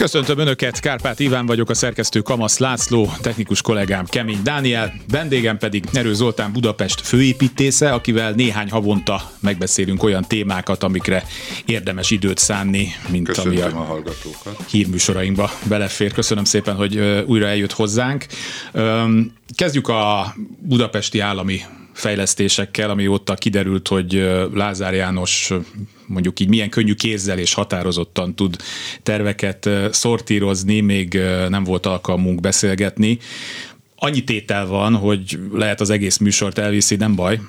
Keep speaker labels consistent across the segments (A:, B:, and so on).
A: Köszöntöm Önöket, Kárpát Iván vagyok, a szerkesztő Kamasz László, technikus kollégám Kemény Dániel, vendégem pedig Nerő Zoltán Budapest főépítésze, akivel néhány havonta megbeszélünk olyan témákat, amikre érdemes időt szánni, mint
B: Köszöntöm
A: ami a,
B: a hallgatókat.
A: hírműsorainkba belefér. Köszönöm szépen, hogy újra eljött hozzánk. Kezdjük a budapesti állami fejlesztésekkel, amióta kiderült, hogy Lázár János mondjuk így milyen könnyű kézzel és határozottan tud terveket szortírozni, még nem volt alkalmunk beszélgetni. Annyi tétel van, hogy lehet az egész műsort elviszi, nem baj.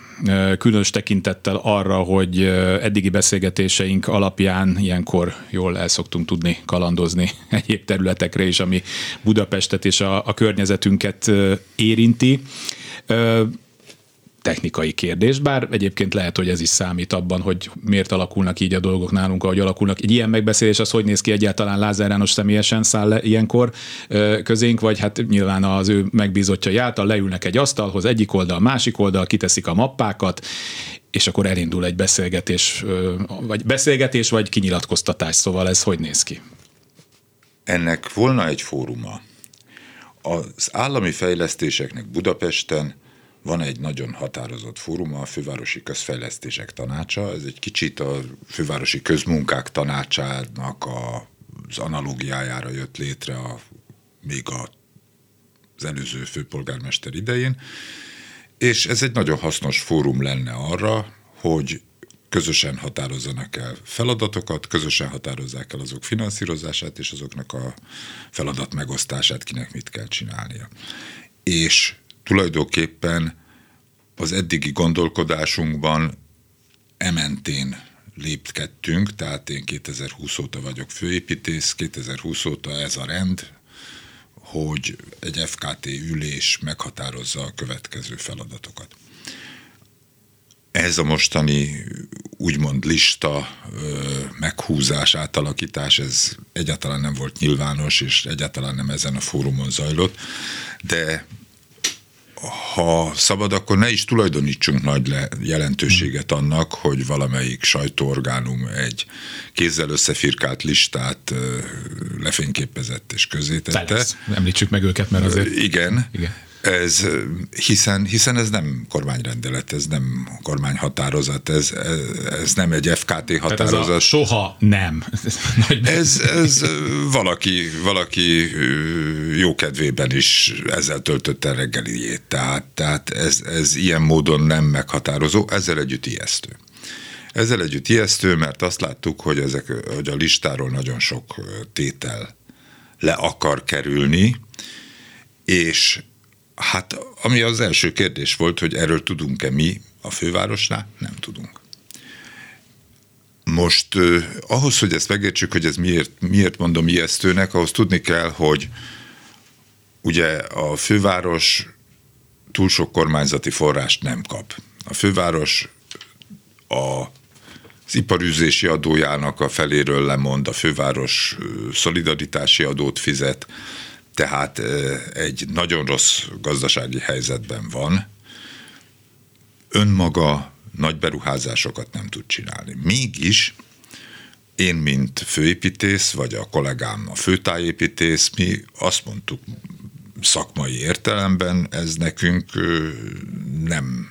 A: Különös tekintettel arra, hogy eddigi beszélgetéseink alapján ilyenkor jól el szoktunk tudni kalandozni egyéb területekre is, ami Budapestet és a, a környezetünket érinti. Technikai kérdés, bár egyébként lehet, hogy ez is számít abban, hogy miért alakulnak így a dolgok nálunk, ahogy alakulnak. Egy ilyen megbeszélés az hogy néz ki egyáltalán Lázár János személyesen száll le ilyenkor közénk, vagy hát nyilván az ő megbízottjai által leülnek egy asztalhoz, egyik oldal, másik oldal, kiteszik a mappákat, és akkor elindul egy beszélgetés, vagy beszélgetés, vagy kinyilatkoztatás, szóval ez hogy néz ki?
B: Ennek volna egy fóruma. Az állami fejlesztéseknek Budapesten van egy nagyon határozott fóruma, a Fővárosi Közfejlesztések Tanácsa. Ez egy kicsit a Fővárosi Közmunkák Tanácsának a, az analógiájára jött létre a, még a, az előző főpolgármester idején. És ez egy nagyon hasznos fórum lenne arra, hogy közösen határozzanak el feladatokat, közösen határozzák el azok finanszírozását és azoknak a feladat megosztását, kinek mit kell csinálnia. És tulajdonképpen az eddigi gondolkodásunkban ementén lépkedtünk, tehát én 2020 óta vagyok főépítész, 2020 óta ez a rend, hogy egy FKT ülés meghatározza a következő feladatokat. Ez a mostani úgymond lista meghúzás, átalakítás, ez egyáltalán nem volt nyilvános, és egyáltalán nem ezen a fórumon zajlott, de ha szabad, akkor ne is tulajdonítsunk nagy le jelentőséget annak, hogy valamelyik sajtóorgánum egy kézzel összefirkált listát lefényképezett és közzétette.
A: Felesz. Említsük meg őket, mert azért...
B: Igen.
A: Igen.
B: Ez, hiszen, hiszen ez nem kormányrendelet, ez nem kormányhatározat, ez, ez nem egy FKT határozat.
A: Tehát ez soha nem.
B: ez, ez valaki, valaki jó kedvében is ezzel töltötte reggeliét, tehát, tehát ez, ez ilyen módon nem meghatározó, ezzel együtt ijesztő. Ezzel együtt ijesztő, mert azt láttuk, hogy, ezek, hogy a listáról nagyon sok tétel le akar kerülni, és Hát, ami az első kérdés volt, hogy erről tudunk-e mi a fővárosnál? Nem tudunk. Most eh, ahhoz, hogy ezt megértsük, hogy ez miért, miért mondom ijesztőnek, ahhoz tudni kell, hogy ugye a főváros túl sok kormányzati forrást nem kap. A főváros a az iparűzési adójának a feléről lemond, a főváros szolidaritási adót fizet, tehát egy nagyon rossz gazdasági helyzetben van, önmaga nagy beruházásokat nem tud csinálni. Mégis én, mint főépítész, vagy a kollégám a főtájépítész, mi azt mondtuk szakmai értelemben, ez nekünk nem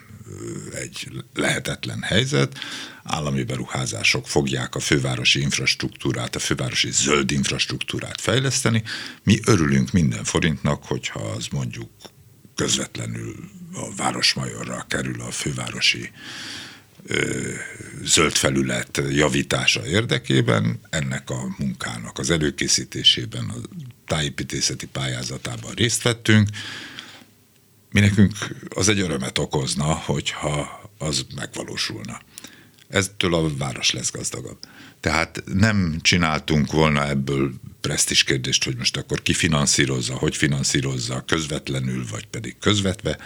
B: egy lehetetlen helyzet. Állami beruházások fogják a fővárosi infrastruktúrát, a fővárosi zöld infrastruktúrát fejleszteni. Mi örülünk minden forintnak, hogyha az mondjuk közvetlenül a Városmajorra kerül a fővárosi zöld felület javítása érdekében, ennek a munkának az előkészítésében, a tájépítészeti pályázatában részt vettünk, mi nekünk az egy örömet okozna, hogyha az megvalósulna. Eztől a város lesz gazdagabb. Tehát nem csináltunk volna ebből presztis kérdést, hogy most akkor ki finanszírozza, hogy finanszírozza, közvetlenül, vagy pedig közvetve.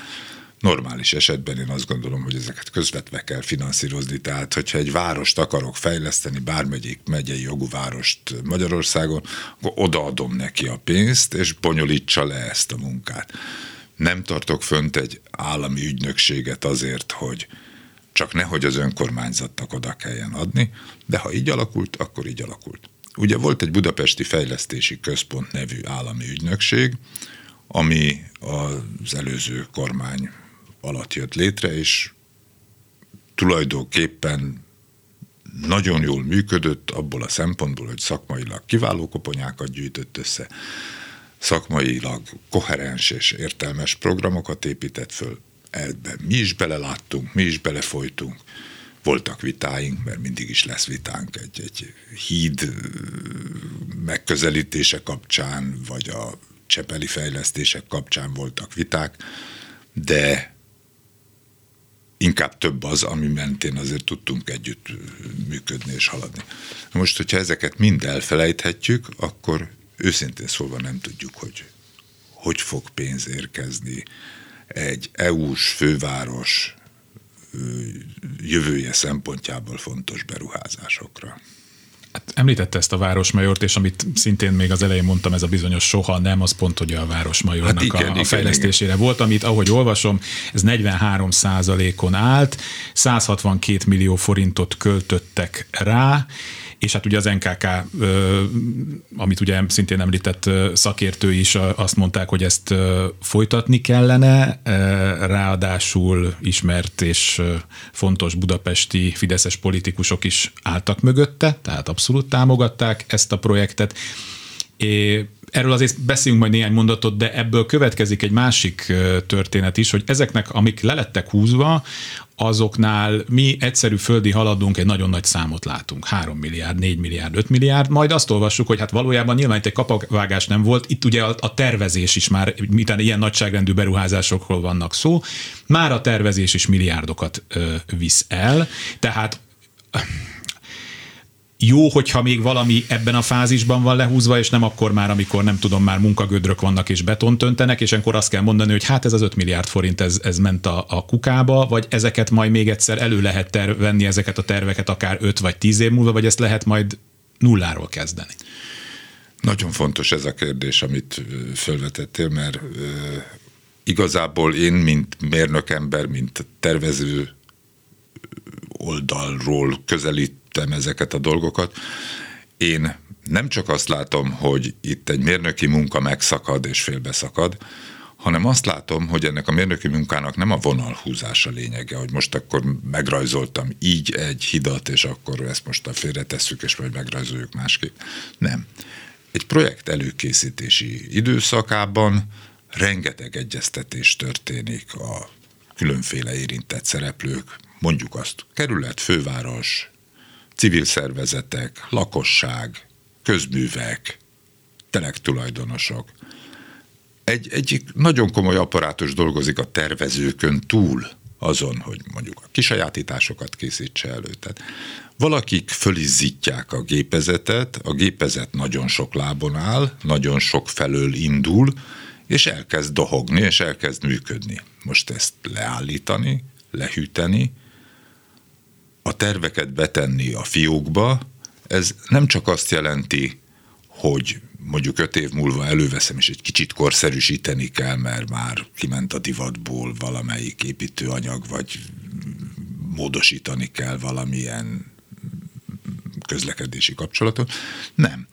B: Normális esetben én azt gondolom, hogy ezeket közvetve kell finanszírozni, tehát hogyha egy várost akarok fejleszteni, bármelyik megyei jogú várost Magyarországon, akkor odaadom neki a pénzt, és bonyolítsa le ezt a munkát Nem tartok fönt egy állami ügynökséget azért, hogy csak nehogy az önkormányzatnak oda kelljen adni, de ha így alakult, akkor így alakult. Ugye volt egy Budapesti Fejlesztési Központ nevű állami ügynökség, ami az előző kormány alatt jött létre, és tulajdonképpen nagyon jól működött abból a szempontból, hogy szakmailag kiváló koponyákat gyűjtött össze, szakmailag koherens és értelmes programokat épített föl. Ebben mi is beleláttunk, mi is belefolytunk. Voltak vitáink, mert mindig is lesz vitánk egy, egy híd megközelítése kapcsán, vagy a csepeli fejlesztések kapcsán voltak viták, de inkább több az, ami mentén azért tudtunk együtt működni és haladni. Most, hogyha ezeket mind elfelejthetjük, akkor őszintén szólva nem tudjuk, hogy hogy fog pénz érkezni egy EU-s főváros jövője szempontjából fontos beruházásokra.
A: Hát említette ezt a Városmajort, és amit szintén még az elején mondtam, ez a bizonyos soha nem, az pont ugye a Városmajornak hát igen, a, a fejlesztésére igen. volt, amit ahogy olvasom, ez 43 százalékon állt, 162 millió forintot költöttek rá, és hát ugye az NKK, amit ugye szintén említett szakértő is azt mondták, hogy ezt folytatni kellene, ráadásul ismert és fontos budapesti fideszes politikusok is álltak mögötte, tehát abszolút támogatták ezt a projektet. Erről azért beszéljünk majd néhány mondatot, de ebből következik egy másik történet is, hogy ezeknek, amik lelettek húzva, azoknál mi egyszerű földi haladunk, egy nagyon nagy számot látunk. 3 milliárd, 4 milliárd, 5 milliárd, majd azt olvassuk, hogy hát valójában nyilván itt egy kapavágás nem volt, itt ugye a, a tervezés is már, miután ilyen nagyságrendű beruházásokról vannak szó, már a tervezés is milliárdokat ö, visz el, tehát jó, hogyha még valami ebben a fázisban van lehúzva, és nem akkor már, amikor nem tudom, már munkagödrök vannak és betont öntenek, és akkor azt kell mondani, hogy hát ez az 5 milliárd forint, ez, ez ment a, a kukába, vagy ezeket majd még egyszer elő lehet ter- venni ezeket a terveket akár 5 vagy 10 év múlva, vagy ezt lehet majd nulláról kezdeni.
B: Nagyon fontos ez a kérdés, amit felvetettél, mert igazából én, mint mérnökember, mint tervező oldalról közelít értem ezeket a dolgokat. Én nem csak azt látom, hogy itt egy mérnöki munka megszakad és félbeszakad, hanem azt látom, hogy ennek a mérnöki munkának nem a vonalhúzása lényege, hogy most akkor megrajzoltam így egy hidat, és akkor ezt most a félretesszük, és majd megrajzoljuk másképp. Nem. Egy projekt előkészítési időszakában rengeteg egyeztetés történik a különféle érintett szereplők, mondjuk azt kerület, főváros, civil szervezetek, lakosság, közművek, telektulajdonosok. Egy, egy nagyon komoly apparátus dolgozik a tervezőkön túl azon, hogy mondjuk a kisajátításokat készítse elő. Tehát valakik fölizzítják a gépezetet, a gépezet nagyon sok lábon áll, nagyon sok felől indul, és elkezd dohogni, és elkezd működni. Most ezt leállítani, lehűteni, a terveket betenni a fiókba, ez nem csak azt jelenti, hogy mondjuk öt év múlva előveszem, és egy kicsit korszerűsíteni kell, mert már kiment a divatból valamelyik építőanyag, vagy módosítani kell valamilyen közlekedési kapcsolatot. Nem.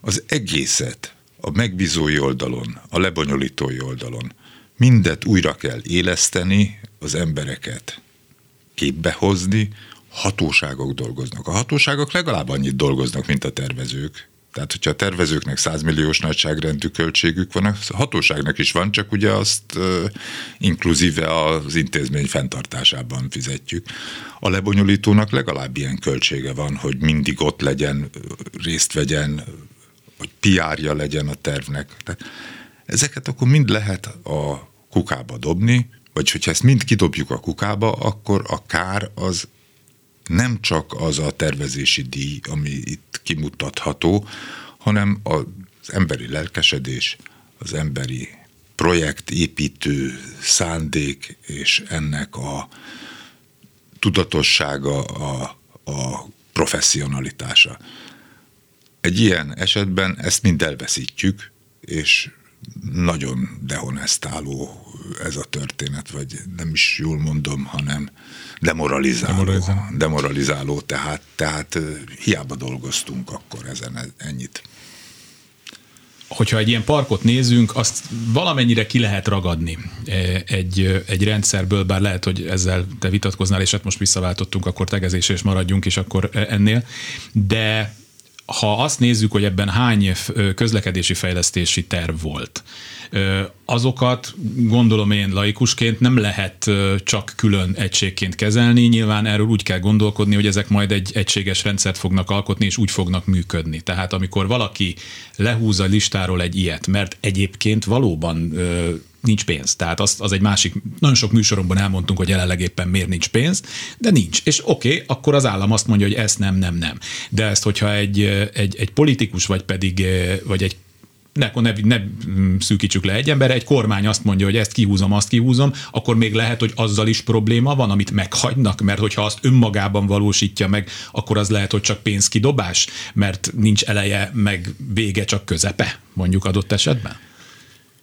B: Az egészet a megbízói oldalon, a lebonyolítói oldalon mindet újra kell éleszteni, az embereket képbe hozni, hatóságok dolgoznak. A hatóságok legalább annyit dolgoznak, mint a tervezők. Tehát, hogyha a tervezőknek 100 milliós nagyságrendű költségük van, a hatóságnak is van, csak ugye azt inkluzíve az intézmény fenntartásában fizetjük. A lebonyolítónak legalább ilyen költsége van, hogy mindig ott legyen, részt vegyen, hogy piárja legyen a tervnek. Tehát ezeket akkor mind lehet a kukába dobni, vagy hogyha ezt mind kidobjuk a kukába, akkor a kár az nem csak az a tervezési díj, ami itt kimutatható, hanem az emberi lelkesedés, az emberi projektépítő szándék és ennek a tudatossága, a, a professzionalitása. Egy ilyen esetben ezt mind elveszítjük, és nagyon dehonestáló ez a történet, vagy nem is jól mondom, hanem demoralizáló. Demoralizáló, demoralizáló tehát, tehát hiába dolgoztunk akkor ezen ennyit.
A: Hogyha egy ilyen parkot nézünk, azt valamennyire ki lehet ragadni e, egy, egy rendszerből, bár lehet, hogy ezzel te vitatkoznál, és hát most visszaváltottunk, akkor tegezésre és maradjunk is akkor ennél, de ha azt nézzük, hogy ebben hány közlekedési fejlesztési terv volt, azokat gondolom én laikusként nem lehet csak külön egységként kezelni, nyilván erről úgy kell gondolkodni, hogy ezek majd egy egységes rendszert fognak alkotni, és úgy fognak működni. Tehát amikor valaki lehúz a listáról egy ilyet, mert egyébként valóban nincs pénz. Tehát az, az egy másik, nagyon sok műsoromban elmondtunk, hogy jelenleg éppen miért nincs pénz, de nincs. És oké, okay, akkor az állam azt mondja, hogy ezt nem, nem, nem. De ezt, hogyha egy, egy, egy politikus, vagy pedig vagy egy ne, ne, ne szűkítsük le egy ember, egy kormány azt mondja, hogy ezt kihúzom, azt kihúzom, akkor még lehet, hogy azzal is probléma van, amit meghagynak, mert hogyha azt önmagában valósítja meg, akkor az lehet, hogy csak pénzkidobás, mert nincs eleje, meg vége, csak közepe, mondjuk adott esetben?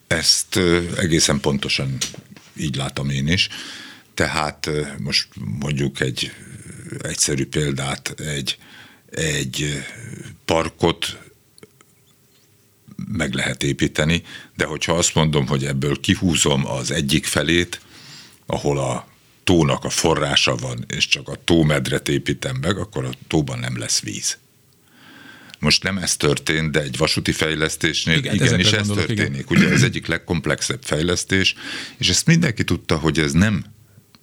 B: Ezt egészen pontosan így látom én is. Tehát most mondjuk egy egyszerű példát, egy, egy parkot meg lehet építeni, de hogyha azt mondom, hogy ebből kihúzom az egyik felét, ahol a tónak a forrása van, és csak a tómedret építem meg, akkor a tóban nem lesz víz. Most nem ez történt, de egy vasúti fejlesztésnél igen, igenis ez gondolok, történik. Igen. Ugye ez egyik legkomplexebb fejlesztés, és ezt mindenki tudta, hogy ez nem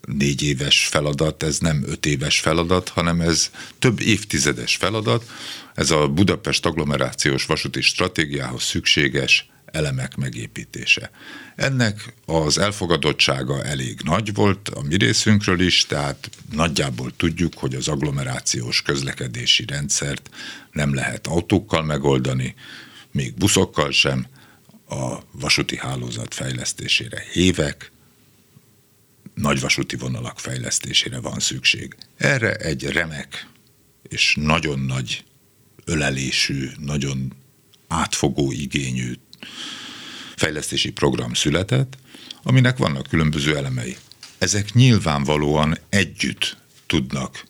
B: négy éves feladat, ez nem öt éves feladat, hanem ez több évtizedes feladat. Ez a Budapest agglomerációs vasúti stratégiához szükséges elemek megépítése. Ennek az elfogadottsága elég nagy volt a mi részünkről is, tehát nagyjából tudjuk, hogy az agglomerációs közlekedési rendszert nem lehet autókkal megoldani, még buszokkal sem, a vasúti hálózat fejlesztésére évek, nagyvasúti vonalak fejlesztésére van szükség. Erre egy remek és nagyon nagy ölelésű, nagyon átfogó igényű fejlesztési program született, aminek vannak különböző elemei. Ezek nyilvánvalóan együtt tudnak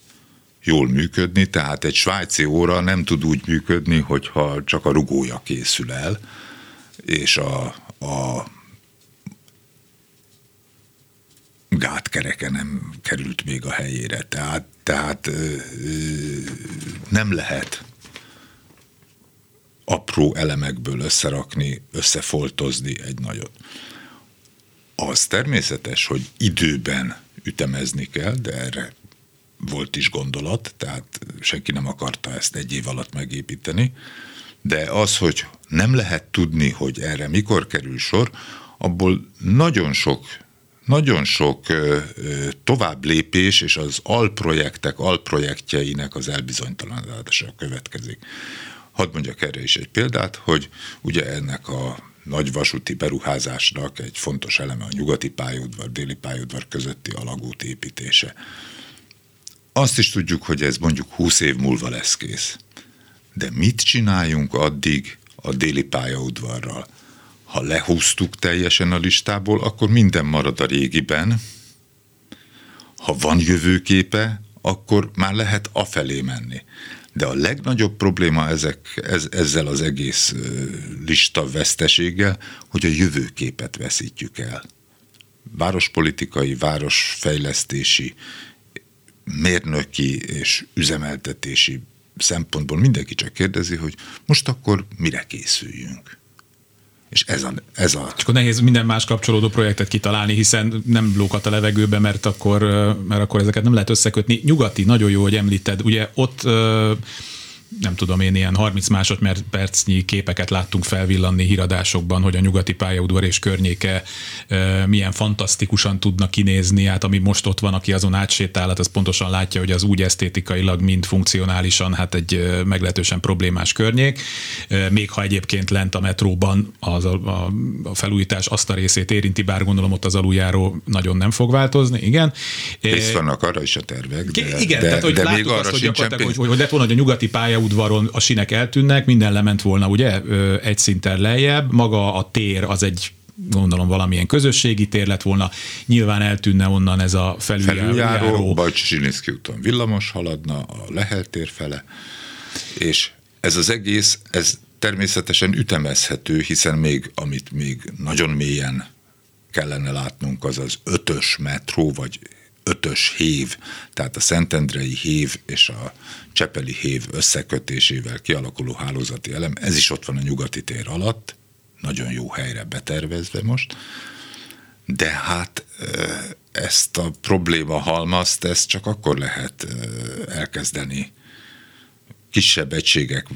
B: jól működni, tehát egy svájci óra nem tud úgy működni, hogyha csak a rugója készül el, és a, a gátkereke nem került még a helyére. Tehát, tehát nem lehet apró elemekből összerakni, összefoltozni egy nagyot. Az természetes, hogy időben ütemezni kell, de erre volt is gondolat, tehát senki nem akarta ezt egy év alatt megépíteni, de az, hogy nem lehet tudni, hogy erre mikor kerül sor, abból nagyon sok nagyon sok tovább lépés és az alprojektek, alprojektjeinek az elbizonytalanodása következik. Hadd mondjak erre is egy példát, hogy ugye ennek a nagy vasúti beruházásnak egy fontos eleme a nyugati pályaudvar, déli pályaudvar közötti alagút építése. Azt is tudjuk, hogy ez mondjuk 20 év múlva lesz kész. De mit csináljunk addig a déli pályaudvarral? Ha lehúztuk teljesen a listából, akkor minden marad a régiben. Ha van jövőképe, akkor már lehet afelé menni. De a legnagyobb probléma ezek, ez, ezzel az egész lista veszteséggel, hogy a jövőképet veszítjük el. Várospolitikai, városfejlesztési, mérnöki és üzemeltetési szempontból mindenki csak kérdezi, hogy most akkor mire készüljünk. És ez a, ez a...
A: Csak nehéz minden más kapcsolódó projektet kitalálni, hiszen nem lókat a levegőbe, mert akkor, mert akkor ezeket nem lehet összekötni. Nyugati, nagyon jó, hogy említed. Ugye ott nem tudom én, ilyen 30 másodpercnyi képeket láttunk felvillanni híradásokban, hogy a nyugati pályaudvar és környéke milyen fantasztikusan tudnak kinézni, hát ami most ott van, aki azon átsétál, hát az pontosan látja, hogy az úgy esztétikailag, mind funkcionálisan, hát egy meglehetősen problémás környék. Még ha egyébként lent a metróban az a, a, a felújítás azt a részét érinti, bár gondolom ott az aluljáró nagyon nem fog változni, igen.
B: És vannak arra is a tervek,
A: de, igen, de, tehát, hogy de még arra hogy, hogy, hogy lett volna, hogy a nyugati pálya pályaudvaron a sinek eltűnnek, minden lement volna ugye egy szinten lejjebb, maga a tér az egy gondolom valamilyen közösségi tér lett volna, nyilván eltűnne onnan ez a felüljáró. felüljáró
B: Bajcsi úton villamos haladna a Lehel tér fele, és ez az egész, ez természetesen ütemezhető, hiszen még, amit még nagyon mélyen kellene látnunk, az az ötös metró, vagy ötös hév, tehát a Szentendrei hév és a Csepeli hév összekötésével kialakuló hálózati elem, ez is ott van a nyugati tér alatt, nagyon jó helyre betervezve most, de hát ezt a probléma halmazt, ezt csak akkor lehet elkezdeni kisebb egységek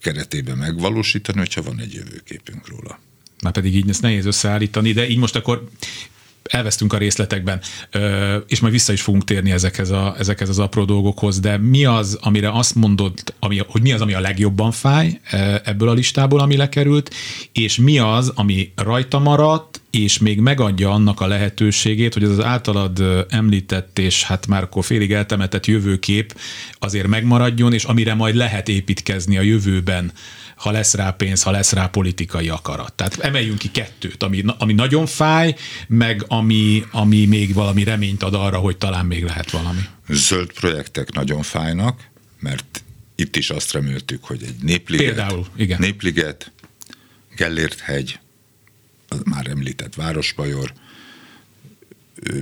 B: keretében megvalósítani, hogyha van egy jövőképünk róla.
A: Már pedig így ezt nehéz összeállítani, de így most akkor elvesztünk a részletekben, és majd vissza is fogunk térni ezekhez, a, ezekhez az apró dolgokhoz, de mi az, amire azt mondod, ami, hogy mi az, ami a legjobban fáj ebből a listából, ami lekerült, és mi az, ami rajta maradt, és még megadja annak a lehetőségét, hogy ez az általad említett, és hát már akkor félig eltemetett jövőkép azért megmaradjon, és amire majd lehet építkezni a jövőben ha lesz rá pénz, ha lesz rá politikai akarat. Tehát emeljünk ki kettőt, ami, ami nagyon fáj, meg ami, ami még valami reményt ad arra, hogy talán még lehet valami.
B: Zöld projektek nagyon fájnak, mert itt is azt reméltük, hogy egy népliget,
A: Például, igen.
B: népliget Gellért hegy, az már említett Városbajor,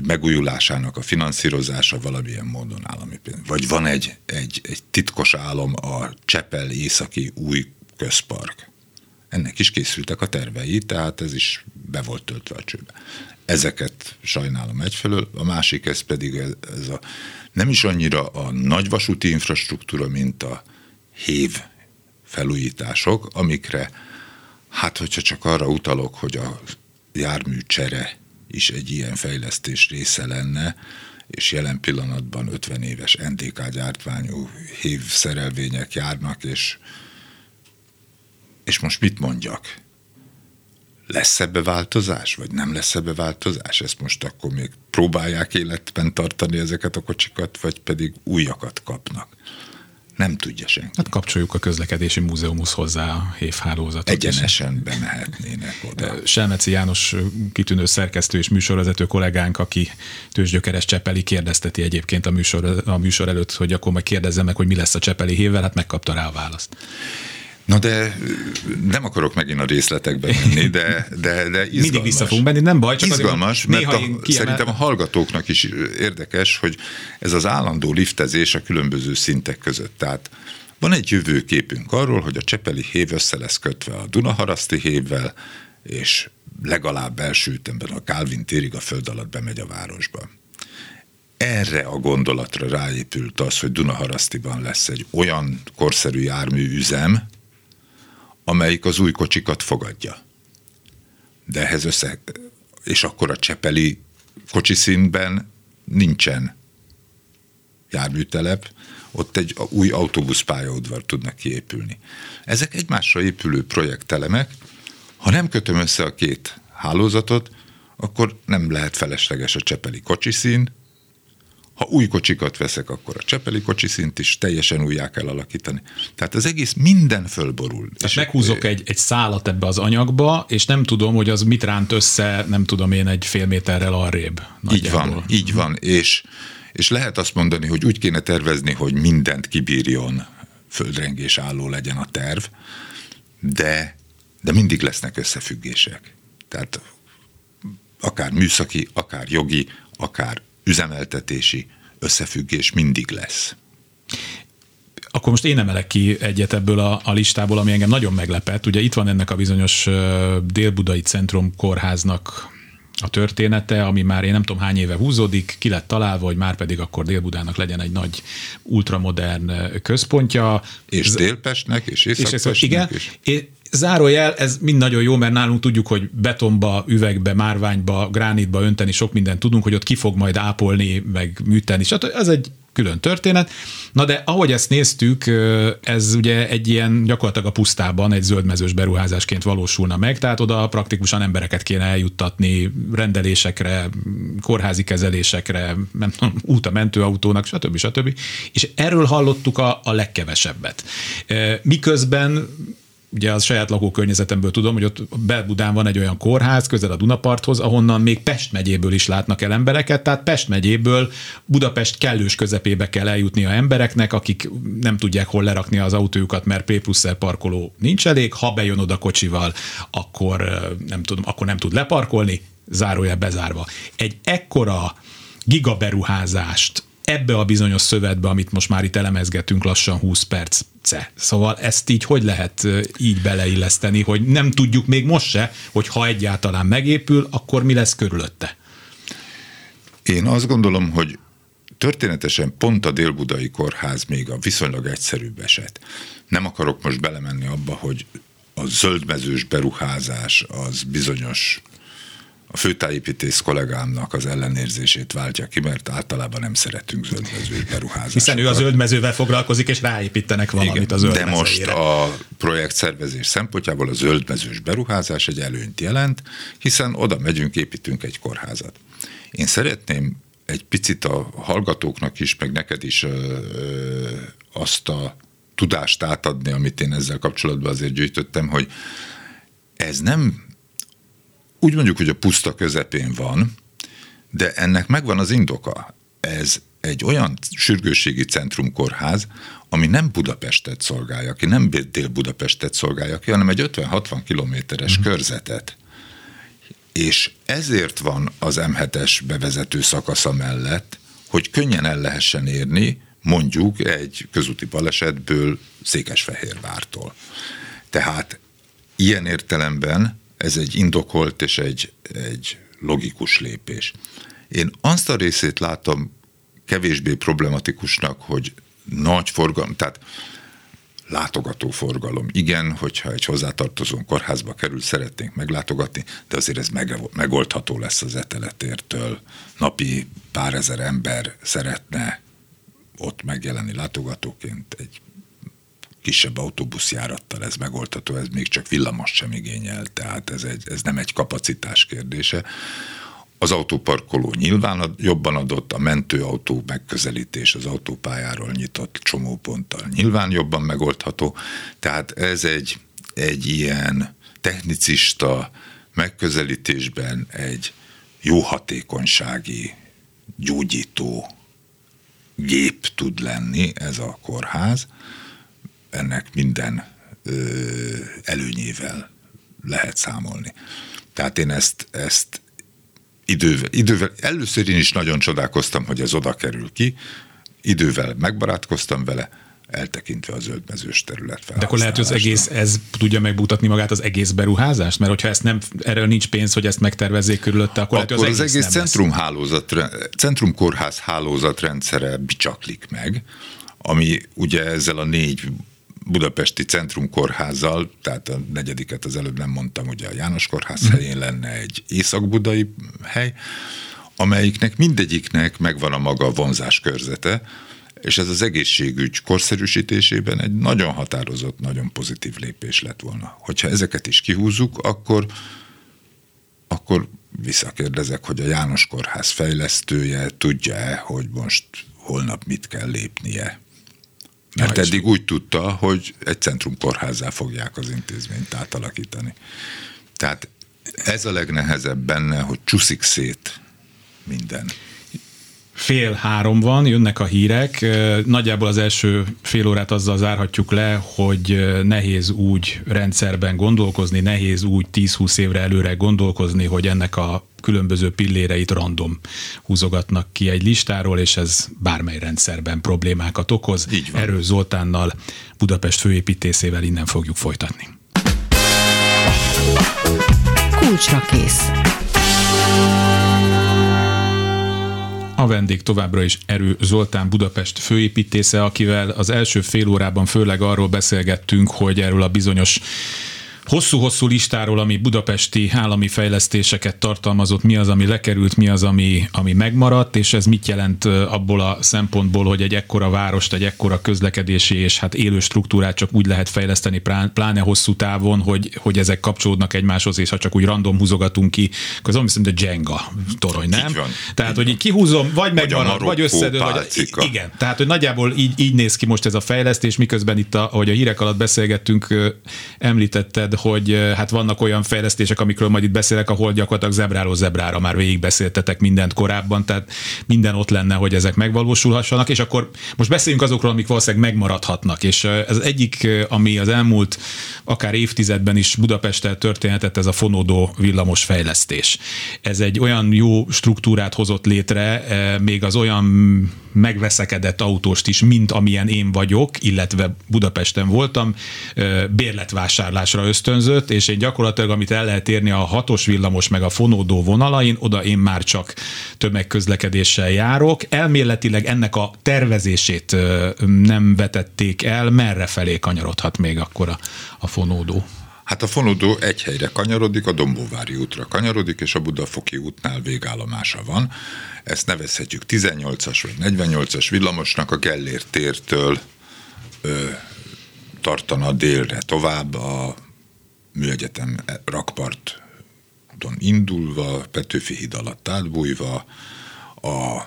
B: megújulásának a finanszírozása valamilyen módon állami pénz. Vagy van egy, egy, egy titkos álom a Csepel északi új közpark. Ennek is készültek a tervei, tehát ez is be volt töltve a csőbe. Ezeket sajnálom egyfelől, a másik ez pedig ez a, nem is annyira a nagyvasúti infrastruktúra, mint a hév felújítások, amikre, hát hogyha csak arra utalok, hogy a jármű csere is egy ilyen fejlesztés része lenne, és jelen pillanatban 50 éves NDK gyártványú hév szerelvények járnak, és és most mit mondjak? Lesz ebbe változás, vagy nem lesz ebbe változás? Ezt most akkor még próbálják életben tartani ezeket a kocsikat, vagy pedig újakat kapnak? Nem tudja senki.
A: Hát kapcsoljuk a közlekedési múzeumhoz hozzá a hévhálózatot.
B: Egyenesen bemehetnének oda.
A: Selmeci János kitűnő szerkesztő és műsorvezető kollégánk, aki tőzsgyökeres Csepeli kérdezteti egyébként a műsor, a műsor előtt, hogy akkor majd kérdezzem meg, hogy mi lesz a Csepeli hévvel, hát megkapta rá a választ.
B: Na de nem akarok megint a részletekbe menni, de, de, de izgalmas.
A: Mindig vissza fogunk menni, nem baj, csak
B: izgalmas, azért, mert a, kiemel... szerintem a hallgatóknak is érdekes, hogy ez az állandó liftezés a különböző szintek között. Tehát van egy jövőképünk arról, hogy a Csepeli hév össze lesz kötve a Dunaharaszti hévvel, és legalább első ütemben a Calvin térig a föld alatt bemegy a városba. Erre a gondolatra ráépült az, hogy Dunaharasztiban lesz egy olyan korszerű járműüzem, amelyik az új kocsikat fogadja. De ehhez össze, és akkor a Csepeli kocsiszínben nincsen járműtelep, ott egy új autóbuszpályaudvar tudnak kiépülni. Ezek egymásra épülő projektelemek, ha nem kötöm össze a két hálózatot, akkor nem lehet felesleges a csepeli kocsiszín, ha új kocsikat veszek, akkor a csepeli kocsiszint is teljesen újjá kell alakítani. Tehát az egész minden fölborul.
A: Tehát és meghúzok egy, egy szálat ebbe az anyagba, és nem tudom, hogy az mit ránt össze, nem tudom én, egy fél méterrel arrébb.
B: Nagyjából. Így van, így van. És, és lehet azt mondani, hogy úgy kéne tervezni, hogy mindent kibírjon, földrengés álló legyen a terv, de, de mindig lesznek összefüggések. Tehát akár műszaki, akár jogi, akár üzemeltetési összefüggés mindig lesz.
A: Akkor most én emelek ki egyet ebből a, a listából, ami engem nagyon meglepett. Ugye itt van ennek a bizonyos Dél-Budai Centrum kórháznak a története, ami már én nem tudom hány éve húzódik, ki lett találva, hogy már pedig akkor Dél-Budának legyen egy nagy ultramodern központja.
B: És Délpestnek, és Északpestnek. És,
A: igen, és zárójel, ez mind nagyon jó, mert nálunk tudjuk, hogy betonba, üvegbe, márványba, gránitba önteni sok mindent tudunk, hogy ott ki fog majd ápolni, meg műteni. És ez egy külön történet. Na de ahogy ezt néztük, ez ugye egy ilyen gyakorlatilag a pusztában egy zöldmezős beruházásként valósulna meg, tehát oda praktikusan embereket kéne eljuttatni rendelésekre, kórházi kezelésekre, nem tudom, út a mentőautónak, stb. stb. És erről hallottuk a, a legkevesebbet. Miközben ugye az saját lakókörnyezetemből tudom, hogy ott Belbudán van egy olyan kórház közel a Dunaparthoz, ahonnan még Pest megyéből is látnak el embereket, tehát Pest megyéből Budapest kellős közepébe kell eljutni a embereknek, akik nem tudják hol lerakni az autójukat, mert P plusz parkoló nincs elég, ha bejön oda kocsival, akkor nem, tudom, akkor nem tud leparkolni, zárója bezárva. Egy ekkora gigaberuházást ebbe a bizonyos szövetbe, amit most már itt elemezgetünk lassan 20 perc. Szóval ezt így hogy lehet így beleilleszteni, hogy nem tudjuk még most se, hogy ha egyáltalán megépül, akkor mi lesz körülötte?
B: Én azt gondolom, hogy történetesen pont a Dél-Budai Kórház még a viszonylag egyszerűbb eset. Nem akarok most belemenni abba, hogy a zöldmezős beruházás az bizonyos a főtájépítész kollégámnak az ellenérzését váltja ki, mert általában nem szeretünk zöldmező beruházásokat.
A: Hiszen ő a zöldmezővel foglalkozik, és ráépítenek valamit Igen, a zöldmezőjére.
B: De most a projekt szervezés szempontjából a zöldmezős beruházás egy előnyt jelent, hiszen oda megyünk, építünk egy kórházat. Én szeretném egy picit a hallgatóknak is, meg neked is ö, ö, azt a tudást átadni, amit én ezzel kapcsolatban azért gyűjtöttem, hogy ez nem úgy mondjuk, hogy a puszta közepén van, de ennek megvan az indoka. Ez egy olyan sürgősségi centrumkórház, ami nem Budapestet szolgálja ki, nem Dél-Budapestet szolgálja ki, hanem egy 50-60 kilométeres mm. körzetet. És ezért van az M7-es bevezető szakasza mellett, hogy könnyen el lehessen érni mondjuk egy közúti balesetből Székesfehérvártól. Tehát ilyen értelemben ez egy indokolt és egy, egy logikus lépés. Én azt a részét látom kevésbé problematikusnak, hogy nagy forgalom, tehát látogató forgalom. Igen, hogyha egy hozzátartozó kórházba kerül, szeretnénk meglátogatni, de azért ez megoldható lesz az eteletértől. Napi pár ezer ember szeretne ott megjelenni látogatóként egy kisebb autóbuszjárattal ez megoldható, ez még csak villamos sem igényel, tehát ez, egy, ez nem egy kapacitás kérdése. Az autóparkoló nyilván jobban adott, a mentőautó megközelítés az autópályáról nyitott csomóponttal nyilván jobban megoldható, tehát ez egy, egy ilyen technicista megközelítésben egy jó hatékonysági gyógyító gép tud lenni ez a kórház, ennek minden ö, előnyével lehet számolni. Tehát én ezt, ezt idővel, idővel, először én is nagyon csodálkoztam, hogy ez oda kerül ki, idővel megbarátkoztam vele, eltekintve a zöldmezős terület
A: De akkor lehet, hogy az egész, ez tudja megmutatni magát az egész beruházást? Mert hogyha ezt nem, erről nincs pénz, hogy ezt megtervezzék körülötte, akkor,
B: akkor lehet, az, az egész, egész centrumhálózat, centrumkórház hálózatrendszere bicsaklik meg, ami ugye ezzel a négy budapesti centrumkórházzal, tehát a negyediket az előbb nem mondtam, ugye a János kórház helyén lenne egy észak-budai hely, amelyiknek mindegyiknek megvan a maga vonzás körzete, és ez az egészségügy korszerűsítésében egy nagyon határozott, nagyon pozitív lépés lett volna. Hogyha ezeket is kihúzzuk, akkor, akkor visszakérdezek, hogy a János Kórház fejlesztője tudja-e, hogy most holnap mit kell lépnie mert ja, eddig úgy tudta, hogy egy centrumkórházzá fogják az intézményt átalakítani. Tehát ez a legnehezebb benne, hogy csúszik szét minden.
A: Fél három van, jönnek a hírek. Nagyjából az első fél órát azzal zárhatjuk le, hogy nehéz úgy rendszerben gondolkozni, nehéz úgy 10-20 évre előre gondolkozni, hogy ennek a különböző pilléreit random húzogatnak ki egy listáról, és ez bármely rendszerben problémákat okoz.
B: Így van.
A: Erről Zoltánnal, Budapest főépítészével innen fogjuk folytatni.
C: Kulcsra kész.
A: A vendég továbbra is Erő Zoltán Budapest főépítésze, akivel az első fél órában főleg arról beszélgettünk, hogy erről a bizonyos hosszú-hosszú listáról, ami budapesti állami fejlesztéseket tartalmazott, mi az, ami lekerült, mi az, ami, ami megmaradt, és ez mit jelent abból a szempontból, hogy egy ekkora várost, egy ekkora közlekedési és hát élő struktúrát csak úgy lehet fejleszteni, pláne hosszú távon, hogy, hogy ezek kapcsolódnak egymáshoz, és ha csak úgy random húzogatunk ki, akkor az olyan, mint a Jenga torony, nem?
B: van,
A: Tehát, hogy így kihúzom, vagy megmarad, vagy összedől, vagy igen. Tehát, hogy nagyjából így, így néz ki most ez a fejlesztés, miközben itt, a, ahogy a hírek alatt beszélgettünk, említetted, hogy hát vannak olyan fejlesztések, amikről majd itt beszélek, ahol gyakorlatilag zebráról zebrára már végig beszéltetek mindent korábban, tehát minden ott lenne, hogy ezek megvalósulhassanak, és akkor most beszéljünk azokról, amik valószínűleg megmaradhatnak, és ez egyik, ami az elmúlt akár évtizedben is Budapesttel történhetett, ez a fonódó villamos fejlesztés. Ez egy olyan jó struktúrát hozott létre, még az olyan megveszekedett autóst is, mint amilyen én vagyok, illetve Budapesten voltam, bérletvásárlásra ösztönzött, és én gyakorlatilag, amit el lehet érni a hatos villamos meg a fonódó vonalain, oda én már csak tömegközlekedéssel járok. Elméletileg ennek a tervezését nem vetették el, merre felé kanyarodhat még akkor a, a fonódó?
B: Hát a fonódó egy helyre kanyarodik, a Dombóvári útra kanyarodik, és a Budafoki útnál végállomása van. Ezt nevezhetjük 18-as vagy 48-as villamosnak a Gellért tértől ö, tartana délre tovább a Műegyetem rakparton indulva, Petőfi híd alatt átbújva, a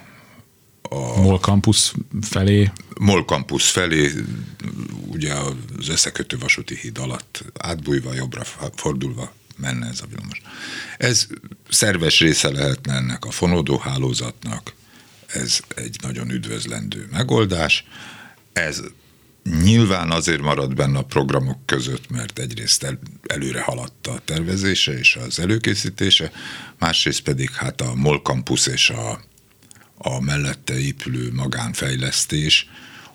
A: a MOL Campus felé.
B: MOL Campus felé, ugye az összekötő vasúti híd alatt átbújva, jobbra fordulva menne ez a villamos. Ez szerves része lehetne ennek a fonódó hálózatnak, ez egy nagyon üdvözlendő megoldás. Ez nyilván azért maradt benne a programok között, mert egyrészt el, előre haladta a tervezése és az előkészítése, másrészt pedig hát a MOL Campus és a a mellette épülő magánfejlesztés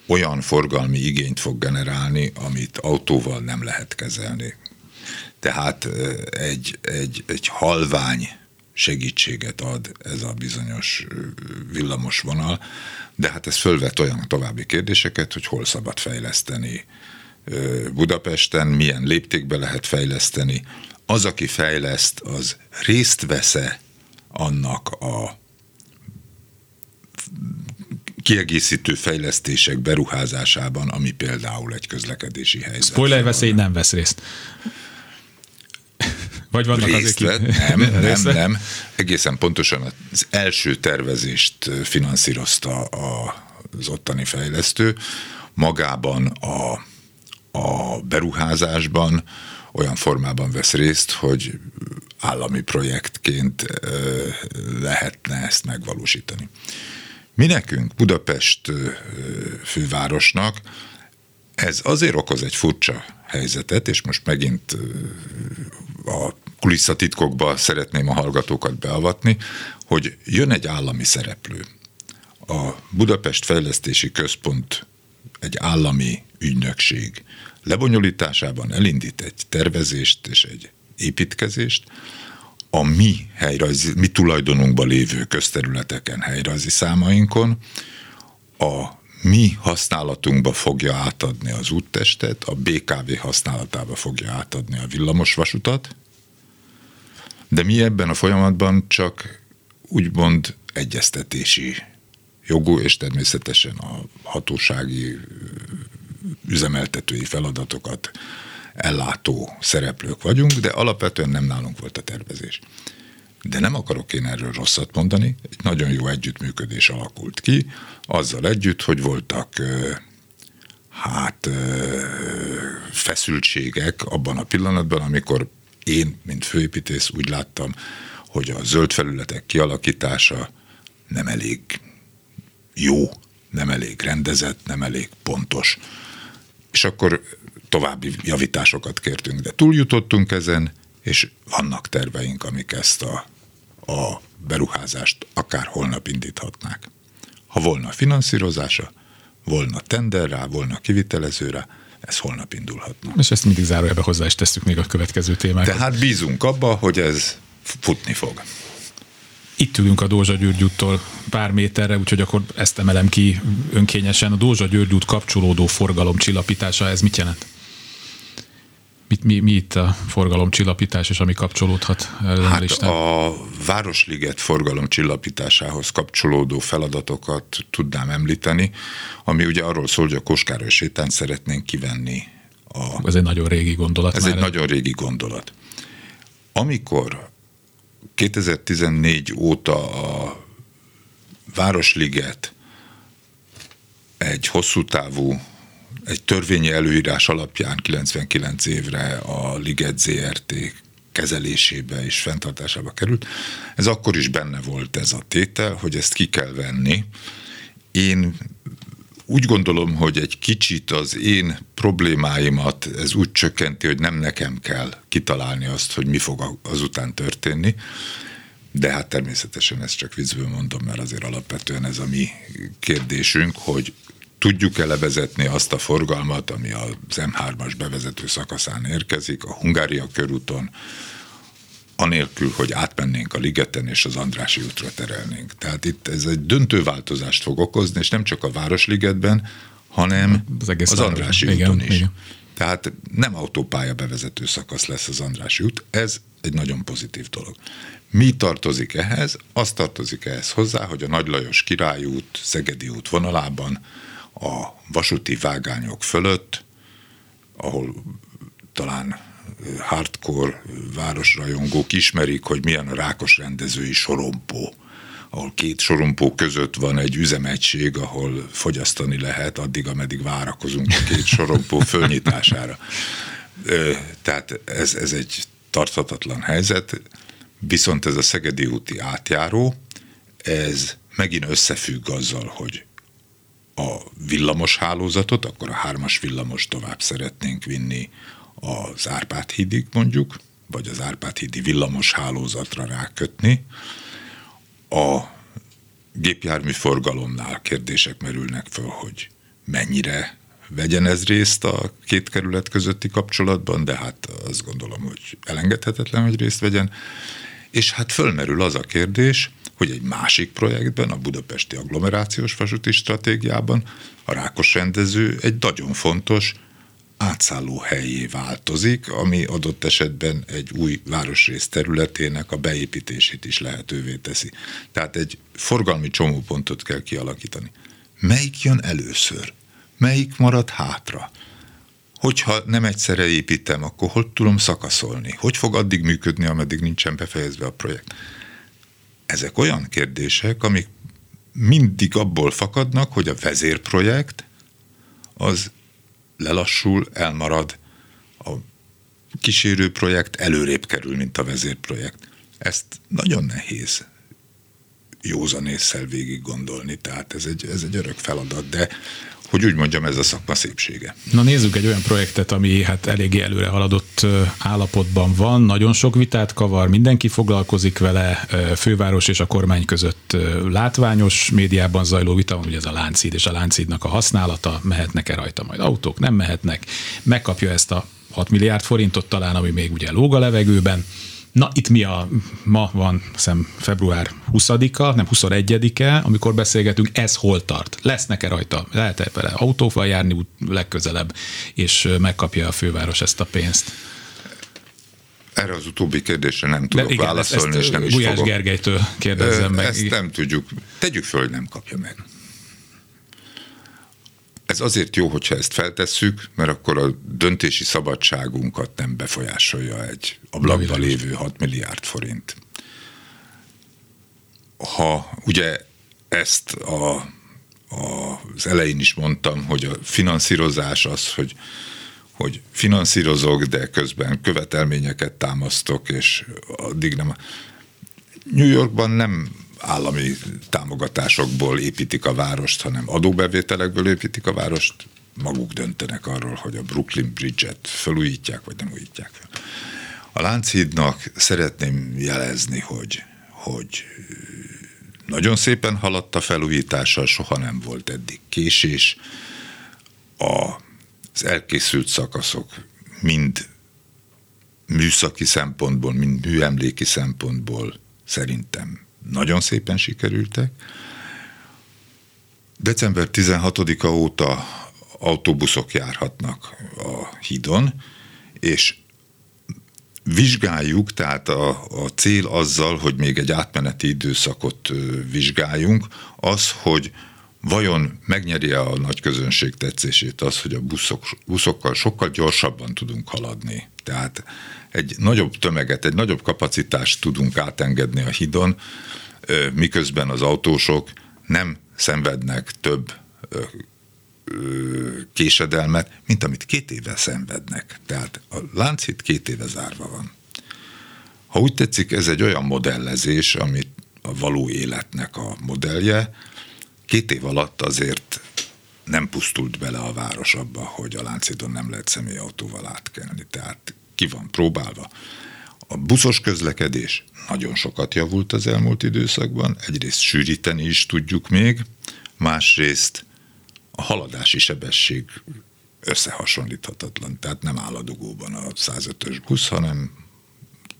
B: olyan forgalmi igényt fog generálni, amit autóval nem lehet kezelni. Tehát egy, egy, egy halvány segítséget ad ez a bizonyos villamos vonal, de hát ez fölvet olyan további kérdéseket, hogy hol szabad fejleszteni Budapesten, milyen léptékbe lehet fejleszteni. Az, aki fejleszt, az részt vesz-e annak a kiegészítő fejlesztések beruházásában, ami például egy közlekedési helyzet.
A: Spoiler veszély nem vesz részt.
B: Vagy vannak részt azért Nem, nem, nem. Egészen pontosan az első tervezést finanszírozta az ottani fejlesztő. Magában a, a beruházásban olyan formában vesz részt, hogy állami projektként lehetne ezt megvalósítani. Mi nekünk, Budapest fővárosnak, ez azért okoz egy furcsa helyzetet, és most megint a kulisszatitkokba szeretném a hallgatókat beavatni, hogy jön egy állami szereplő. A Budapest Fejlesztési Központ egy állami ügynökség lebonyolításában elindít egy tervezést és egy építkezést, a mi helyrajzi, mi tulajdonunkban lévő közterületeken, helyrajzi számainkon a mi használatunkba fogja átadni az úttestet, a BKV használatába fogja átadni a villamosvasutat, de mi ebben a folyamatban csak úgymond egyeztetési jogú, és természetesen a hatósági üzemeltetői feladatokat ellátó szereplők vagyunk, de alapvetően nem nálunk volt a tervezés. De nem akarok én erről rosszat mondani, egy nagyon jó együttműködés alakult ki, azzal együtt, hogy voltak hát feszültségek abban a pillanatban, amikor én, mint főépítész úgy láttam, hogy a zöld felületek kialakítása nem elég jó, nem elég rendezett, nem elég pontos. És akkor további javításokat kértünk, de túljutottunk ezen, és vannak terveink, amik ezt a, a beruházást akár holnap indíthatnák. Ha volna finanszírozása, volna tender rá, volna kivitelezőre, ez holnap indulhatna.
A: És ezt mindig zárójelbe hozzá is tesszük még a következő témákat.
B: Tehát bízunk abba, hogy ez futni fog.
A: Itt ülünk a Dózsa György úttól pár méterre, úgyhogy akkor ezt emelem ki önkényesen. A Dózsa György út kapcsolódó forgalom csillapítása, ez mit jelent? Mit, mi, mi itt a forgalomcsillapítás, és ami kapcsolódhat
B: hát listán? a Városliget forgalomcsillapításához kapcsolódó feladatokat tudnám említeni, ami ugye arról szól, hogy a Koskáros sétányt szeretnénk kivenni.
A: A, ez egy nagyon régi gondolat.
B: Ez már egy nagyon régi gondolat. Amikor 2014 óta a Városliget egy hosszú távú egy törvényi előírás alapján 99 évre a Liget ZRT kezelésébe és fenntartásába került. Ez akkor is benne volt ez a tétel, hogy ezt ki kell venni. Én úgy gondolom, hogy egy kicsit az én problémáimat ez úgy csökkenti, hogy nem nekem kell kitalálni azt, hogy mi fog azután történni, de hát természetesen ezt csak viccből mondom, mert azért alapvetően ez a mi kérdésünk, hogy tudjuk-e levezetni azt a forgalmat, ami az M3-as bevezető szakaszán érkezik, a Hungária körúton, anélkül, hogy átmennénk a ligeten és az Andrási útra terelnénk. Tehát itt ez egy döntő változást fog okozni, és nem csak a Városligetben, hanem az, egész az Andrási igen, úton is. Igen. Tehát nem autópálya bevezető szakasz lesz az Andrási út, ez egy nagyon pozitív dolog. Mi tartozik ehhez? Az tartozik ehhez hozzá, hogy a Nagy Lajos Király út, Szegedi út vonalában a vasúti vágányok fölött, ahol talán hardcore városrajongók ismerik, hogy milyen a rákos rendezői sorompó ahol két sorompó között van egy üzemegység, ahol fogyasztani lehet, addig, ameddig várakozunk a két sorompó fölnyitására. Tehát ez, ez egy tarthatatlan helyzet, viszont ez a Szegedi úti átjáró, ez megint összefügg azzal, hogy a villamos hálózatot, akkor a hármas villamos tovább szeretnénk vinni az Árpád hídig mondjuk, vagy az Árpád hídi villamos hálózatra rákötni. A gépjármű forgalomnál kérdések merülnek föl, hogy mennyire vegyen ez részt a két kerület közötti kapcsolatban, de hát azt gondolom, hogy elengedhetetlen, hogy részt vegyen. És hát fölmerül az a kérdés, hogy egy másik projektben, a budapesti agglomerációs vasúti stratégiában a Rákos rendező egy nagyon fontos átszálló helyé változik, ami adott esetben egy új városrész területének a beépítését is lehetővé teszi. Tehát egy forgalmi csomópontot kell kialakítani. Melyik jön először? Melyik marad hátra? Hogyha nem egyszerre építem, akkor hogy tudom szakaszolni? Hogy fog addig működni, ameddig nincsen befejezve a projekt? Ezek olyan kérdések, amik mindig abból fakadnak, hogy a vezérprojekt az lelassul, elmarad, a kísérő projekt előrébb kerül, mint a vezérprojekt. Ezt nagyon nehéz józanésszel végig gondolni, tehát ez egy, ez egy örök feladat, de hogy úgy mondjam, ez a szakma szépsége.
A: Na nézzük egy olyan projektet, ami hát eléggé előre haladott állapotban van, nagyon sok vitát kavar, mindenki foglalkozik vele, főváros és a kormány között látványos médiában zajló vita van, ugye ez a láncid és a láncidnak a használata, mehetnek-e rajta majd autók, nem mehetnek, megkapja ezt a 6 milliárd forintot talán, ami még ugye lóg a levegőben, Na, itt mi a, ma van, hiszem, február 20-a, nem 21-e, amikor beszélgetünk, ez hol tart? Lesznek-e rajta? Lehet-e vele autóval járni úgy legközelebb, és megkapja a főváros ezt a pénzt?
B: Erre az utóbbi kérdésre nem tudok igen, válaszolni, ezt, és nem is
A: Gulyás fogok. Gergelytől kérdezzem meg.
B: Ezt nem tudjuk. Tegyük föl, hogy nem kapja meg. Ez azért jó, hogyha ezt feltesszük, mert akkor a döntési szabadságunkat nem befolyásolja egy ablakban lévő 6 milliárd forint. Ha ugye ezt a, a, az elején is mondtam, hogy a finanszírozás az, hogy hogy finanszírozok, de közben követelményeket támasztok, és addig nem. New Yorkban nem állami támogatásokból építik a várost, hanem adóbevételekből építik a várost, maguk döntenek arról, hogy a Brooklyn Bridge-et felújítják, vagy nem újítják fel. A Lánchídnak szeretném jelezni, hogy, hogy nagyon szépen haladt a felújítása, soha nem volt eddig késés. A, az elkészült szakaszok mind műszaki szempontból, mind műemléki szempontból szerintem nagyon szépen sikerültek. December 16-a óta autóbuszok járhatnak a hídon, és vizsgáljuk, tehát a, a cél azzal, hogy még egy átmeneti időszakot vizsgáljunk, az, hogy vajon megnyeri a nagy közönség tetszését az, hogy a buszok, buszokkal sokkal gyorsabban tudunk haladni. Tehát egy nagyobb tömeget, egy nagyobb kapacitást tudunk átengedni a hidon, miközben az autósok nem szenvednek több késedelmet, mint amit két éve szenvednek. Tehát a Lánchíd két éve zárva van. Ha úgy tetszik, ez egy olyan modellezés, amit a való életnek a modellje, két év alatt azért nem pusztult bele a város abba, hogy a Lánchídon nem lehet személyautóval átkelni. Tehát ki van próbálva. A buszos közlekedés nagyon sokat javult az elmúlt időszakban, egyrészt sűríteni is tudjuk még, másrészt a haladási sebesség összehasonlíthatatlan, tehát nem áll a dugóban a 105-ös busz, hanem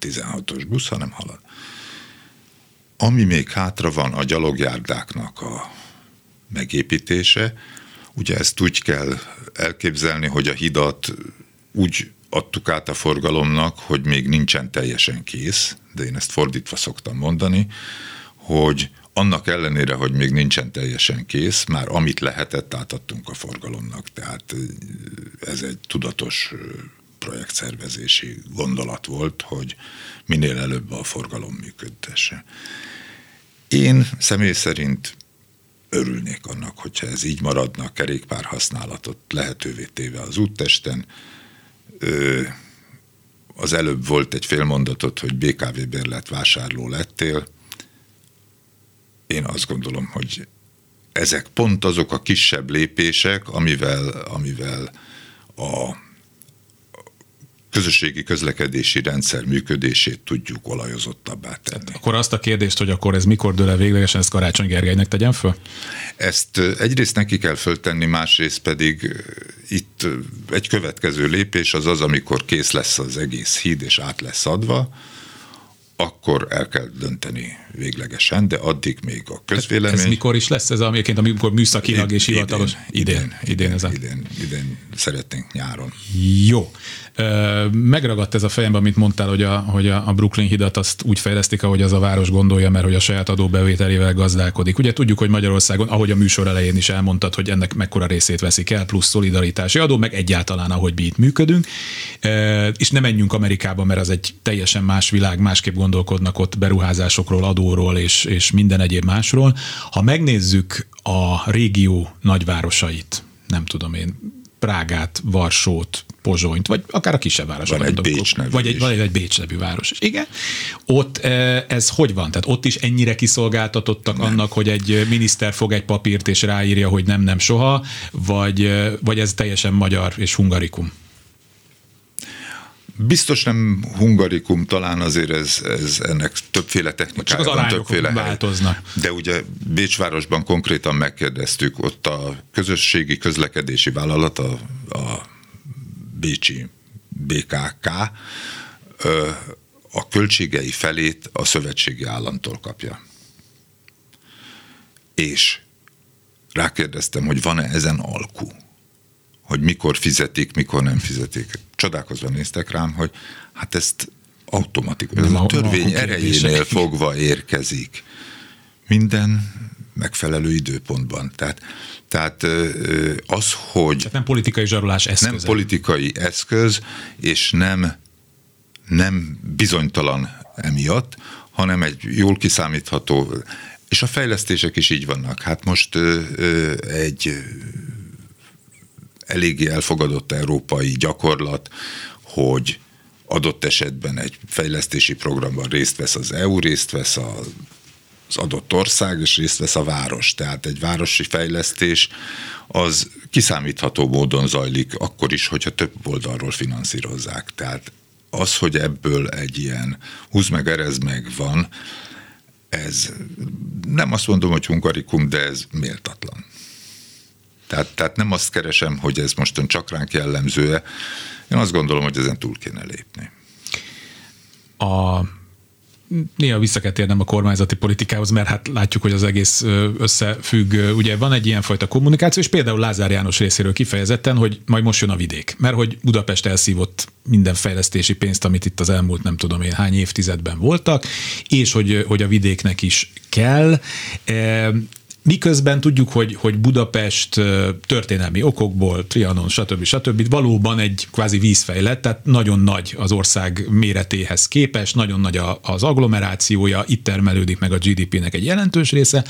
B: 16-os busz, hanem halad. Ami még hátra van a gyalogjárdáknak a megépítése, ugye ezt úgy kell elképzelni, hogy a hidat úgy adtuk át a forgalomnak, hogy még nincsen teljesen kész, de én ezt fordítva szoktam mondani, hogy annak ellenére, hogy még nincsen teljesen kész, már amit lehetett, átadtunk a forgalomnak. Tehát ez egy tudatos projektszervezési gondolat volt, hogy minél előbb a forgalom működtesse. Én személy szerint örülnék annak, hogyha ez így maradna, a kerékpár használatot lehetővé téve az úttesten. Az előbb volt egy félmondatot, hogy BKV bérlet vásárló lettél én azt gondolom, hogy ezek pont azok a kisebb lépések, amivel, amivel a közösségi közlekedési rendszer működését tudjuk olajozottabbá tenni.
A: Akkor azt a kérdést, hogy akkor ez mikor dől el véglegesen, ezt Karácsony Gergelynek tegyem föl?
B: Ezt egyrészt neki kell föltenni, másrészt pedig itt egy következő lépés az az, amikor kész lesz az egész híd és át lesz adva, akkor el kell dönteni véglegesen, de addig még a közvélemény...
A: Ez, ez mikor is lesz ez, amiként, amikor műszakilag és hivatalos?
B: Idén. Idén, idén, idén, ez a... idén, idén szeretnénk nyáron.
A: Jó. Megragadt ez a fejemben, amit mondtál, hogy a, hogy a Brooklyn hidat azt úgy fejlesztik, ahogy az a város gondolja, mert hogy a saját adóbevételével gazdálkodik. Ugye tudjuk, hogy Magyarországon, ahogy a műsor elején is elmondtad, hogy ennek mekkora részét veszik el, plusz szolidaritási adó, meg egyáltalán, ahogy mi itt működünk. És nem menjünk Amerikába, mert az egy teljesen más világ, másképp gondolkodnak ott beruházásokról, adóról és, és minden egyéb másról. Ha megnézzük a régió nagyvárosait, nem tudom én, Prágát, Varsót, Pozsonyt, vagy akár a kisebb város.
B: Van egy Bécs nevű
A: Vagy egy, vagy egy Bécs nevű város. Igen. Ott eh, ez hogy van? Tehát ott is ennyire kiszolgáltatottak nem. annak, hogy egy miniszter fog egy papírt és ráírja, hogy nem, nem soha, vagy, eh, vagy ez teljesen magyar és hungarikum?
B: Biztos nem hungarikum, talán azért ez, ez ennek többféle technikája
A: Csak az van, többféle változnak.
B: De ugye Bécsvárosban konkrétan megkérdeztük, ott a közösségi közlekedési vállalat, a, a Bécsi BKK, a költségei felét a szövetségi államtól kapja. És rákérdeztem, hogy van-e ezen alkú hogy mikor fizetik, mikor nem fizetik. Csodálkozva néztek rám, hogy hát ezt automatikus, ez a törvény erejénél fogva érkezik. Minden megfelelő időpontban. Tehát, tehát az, hogy... Tehát
A: nem politikai zsarolás eszköz.
B: Nem politikai eszköz, és nem, nem bizonytalan emiatt, hanem egy jól kiszámítható, és a fejlesztések is így vannak. Hát most egy eléggé elfogadott európai gyakorlat, hogy adott esetben egy fejlesztési programban részt vesz az EU, részt vesz az adott ország, és részt vesz a város. Tehát egy városi fejlesztés az kiszámítható módon zajlik, akkor is, hogyha több oldalról finanszírozzák. Tehát az, hogy ebből egy ilyen húz meg, erez meg van, ez nem azt mondom, hogy hungarikum, de ez méltatlan. Tehát, tehát nem azt keresem, hogy ez mostan csak ránk jellemzőe. Én azt gondolom, hogy ezen túl kéne lépni.
A: A néha vissza kell térnem a kormányzati politikához, mert hát látjuk, hogy az egész összefügg. Ugye van egy ilyenfajta kommunikáció, és például Lázár János részéről kifejezetten, hogy majd most jön a vidék, mert hogy Budapest elszívott minden fejlesztési pénzt, amit itt az elmúlt nem tudom én hány évtizedben voltak, és hogy, hogy a vidéknek is kell. Miközben tudjuk, hogy, hogy Budapest történelmi okokból, Trianon, stb. stb. valóban egy kvázi vízfejlett, tehát nagyon nagy az ország méretéhez képest, nagyon nagy az agglomerációja, itt termelődik meg a GDP-nek egy jelentős része.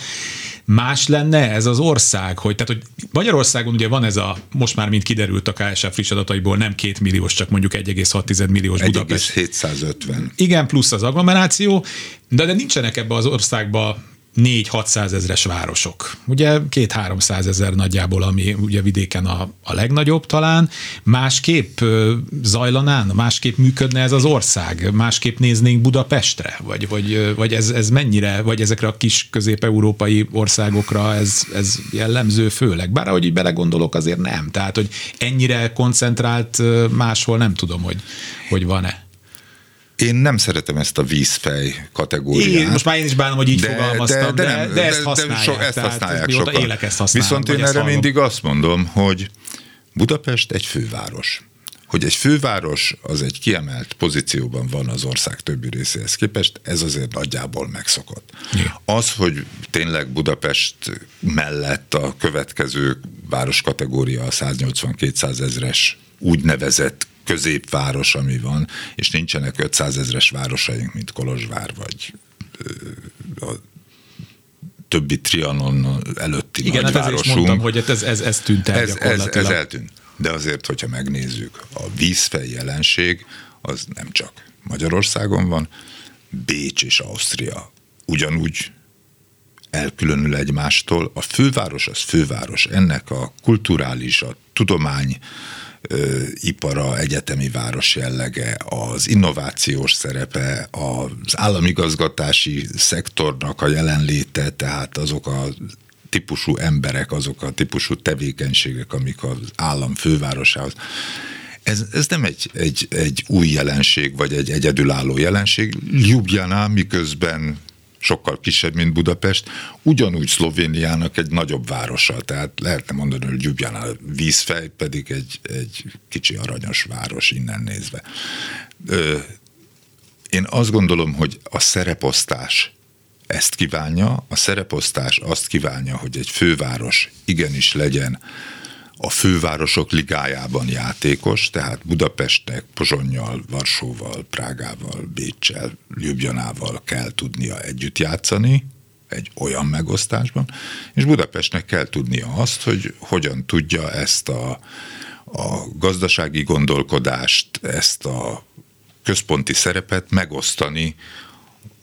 A: Más lenne ez az ország, hogy, tehát, hogy Magyarországon ugye van ez a, most már mint kiderült a KSF friss adataiból, nem két milliós, csak mondjuk 1,6 milliós Budapest.
B: 750.
A: Igen, plusz az agglomeráció, de, de nincsenek ebbe az országba 4-600 ezres városok. Ugye két-háromszáz ezer nagyjából, ami ugye vidéken a, a legnagyobb talán. Másképp zajlanán, másképp működne ez az ország, másképp néznénk Budapestre, vagy, vagy, vagy ez, ez mennyire, vagy ezekre a kis közép-európai országokra ez, ez jellemző főleg. Bár ahogy így belegondolok, azért nem. Tehát, hogy ennyire koncentrált máshol nem tudom, hogy, hogy van-e.
B: Én nem szeretem ezt a vízfej kategóriát.
A: Én, most már én is bánom, hogy így de, fogalmaztam, de, de, nem, de, de ezt használják. De so,
B: ezt használják sokan.
A: Élek ezt használom,
B: Viszont én erre mindig azt mondom, hogy Budapest egy főváros. Hogy egy főváros az egy kiemelt pozícióban van az ország többi részéhez képest, ez azért nagyjából megszokott. Az, hogy tényleg Budapest mellett a következő városkategória a 180-200 ezres úgynevezett középváros, ami van, és nincsenek 500 ezres városaink, mint Kolozsvár, vagy a többi Trianon előtti
A: Igen,
B: nagyvárosunk.
A: Hát mondtam, hogy ez, ez, ez tűnt el
B: ez, ez, ez eltűnt. De azért, hogyha megnézzük, a vízfej jelenség az nem csak Magyarországon van, Bécs és Ausztria ugyanúgy elkülönül egymástól. A főváros az főváros. Ennek a kulturális, a tudomány, ipara, egyetemi város jellege, az innovációs szerepe, az államigazgatási szektornak a jelenléte, tehát azok a típusú emberek, azok a típusú tevékenységek, amik az állam fővárosához. Ez, ez nem egy, egy, egy új jelenség, vagy egy egyedülálló jelenség. Ljubljana miközben sokkal kisebb, mint Budapest, ugyanúgy Szlovéniának egy nagyobb városa, tehát lehetne mondani, hogy Ljubljana vízfej, pedig egy, egy kicsi aranyos város innen nézve. Ö, én azt gondolom, hogy a szereposztás ezt kívánja, a szereposztás azt kívánja, hogy egy főváros igenis legyen a fővárosok ligájában játékos, tehát Budapestnek, Pozsonnyal, Varsóval, Prágával, Bécsel, Ljubljanával kell tudnia együtt játszani, egy olyan megosztásban, és Budapestnek kell tudnia azt, hogy hogyan tudja ezt a, a gazdasági gondolkodást, ezt a központi szerepet megosztani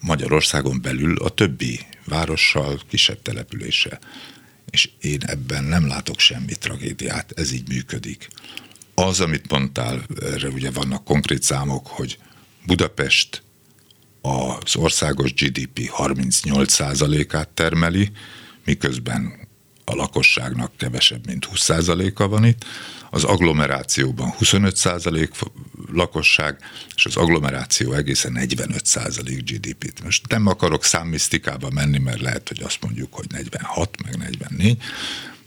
B: Magyarországon belül a többi várossal, kisebb településsel és én ebben nem látok semmi tragédiát, ez így működik. Az, amit mondtál, erre ugye vannak konkrét számok, hogy Budapest az országos GDP 38%-át termeli, miközben a lakosságnak kevesebb, mint 20%-a van itt, az agglomerációban 25% lakosság, és az agglomeráció egészen 45% GDP-t. Most nem akarok számmisztikába menni, mert lehet, hogy azt mondjuk, hogy 46, meg 44,